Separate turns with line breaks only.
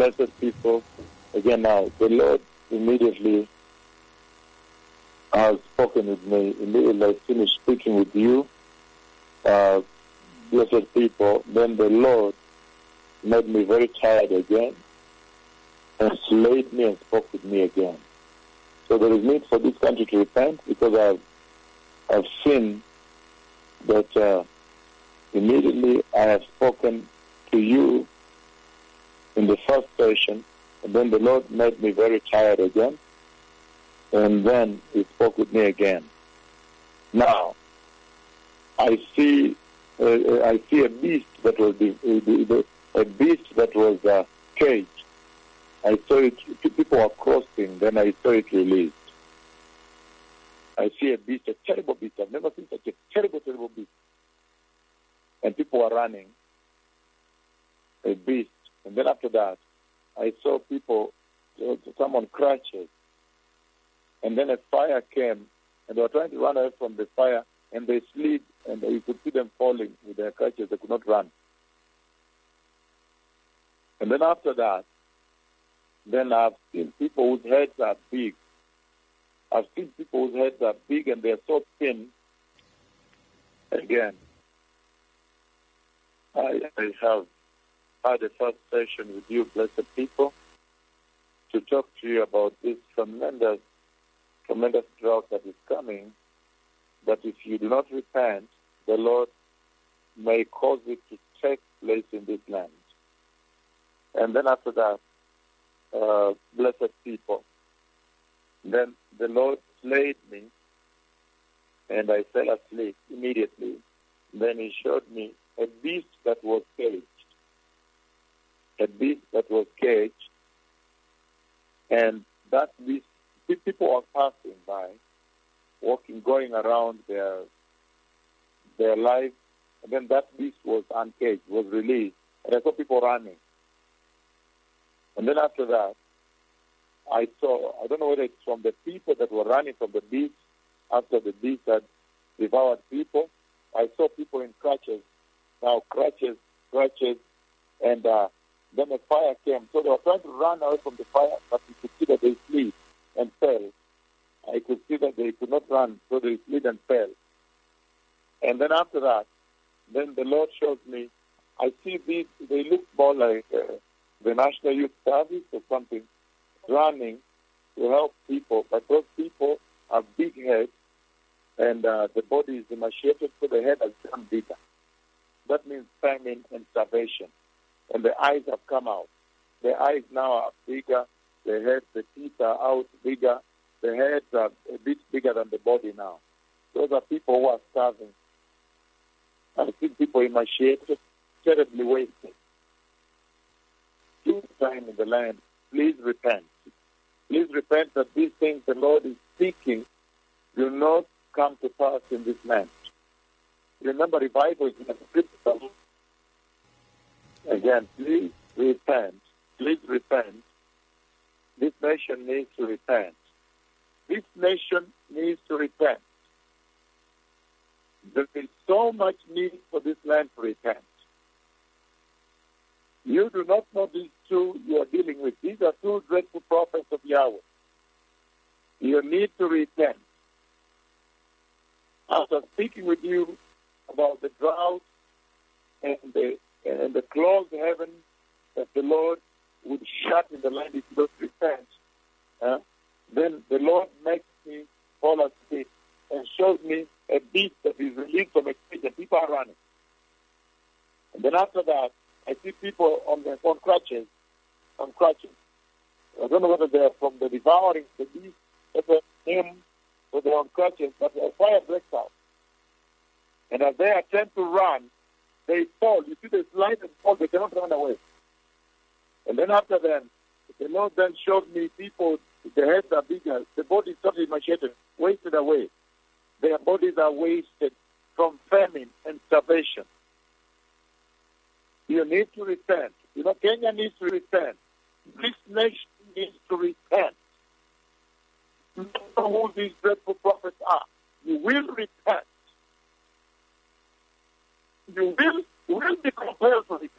blessed people, again now, the Lord immediately has spoken with me. Immediately I finished speaking with you, uh, blessed people, then the Lord made me very tired again and slayed me and spoke with me again. So there is need for this country to repent because I've, I've seen that uh, immediately I have spoken to you in the first session, and then the Lord made me very tired again, and then He spoke with me again. Now, I see, uh, I see a beast that was the, the, a beast that was uh, caged. I saw it. People were crossing. Then I saw it released. I see a beast, a terrible beast. I've never seen such a terrible, terrible beast. And people were running. A beast. And then after that, I saw people, some on crutches. And then a fire came, and they were trying to run away from the fire, and they slid, and you could see them falling with their crutches. They could not run. And then after that, then I've seen people whose heads are big. I've seen people whose heads are big and they're so thin. Again, I, I have had a first session with you, blessed people, to talk to you about this tremendous, tremendous drought that is coming. That if you do not repent, the Lord may cause it to take place in this land. And then after that, uh, blessed people. Then the Lord slayed me, and I fell asleep immediately. Then He showed me a beast that was caged, a beast that was caged, and that beast, people were passing by, walking, going around their their life, and then that beast was uncaged, was released, and I saw people running. And then after that, I saw, I don't know whether it's from the people that were running from the beast after the beast had devoured people. I saw people in crutches, now crutches, crutches, and uh, then a fire came. So they were trying to run away from the fire, but you could see that they slid and fell. I could see that they could not run, so they slid and fell. And then after that, then the Lord showed me, I see these, they look more like uh, the National Youth Service or something running to help people, but those people have big heads and uh, the body is emaciated, so the head has become bigger. That means famine and starvation. And the eyes have come out. The eyes now are bigger, the head, the teeth are out bigger, the heads are a bit bigger than the body now. Those are people who are starving. I see people in my emaciated, terribly wasted two time in the land, please repent. Please repent that these things the Lord is speaking do not come to pass in this land. Remember, revival is in the scripture. Again, please repent. Please repent. This nation needs to repent. This nation needs to repent. There is so much need for this land to repent. You do not know these two you are dealing with. These are two dreadful prophets of Yahweh. You need to repent. After speaking with you about the drought and the and the closed heaven that the Lord would shut in the land if you don't repent, uh, then the Lord makes me fall asleep and shows me a beast that is released from a cage and people are running. And then after that, I see people on their on crutches, on crutches. I don't know whether they're from the devouring the beast, whether him, or they're on crutches, but a fire breaks out. And as they attempt to run, they fall. You see, they slide and fall. They cannot run away. And then after that, the Lord then showed me people, the heads are bigger, the bodies totally emaciated, wasted away. Their bodies are wasted from famine and starvation. You need to repent. You know, Kenya needs to repent. This nation needs to repent. You know who these dreadful prophets are. You will repent. You will, will be compelled to.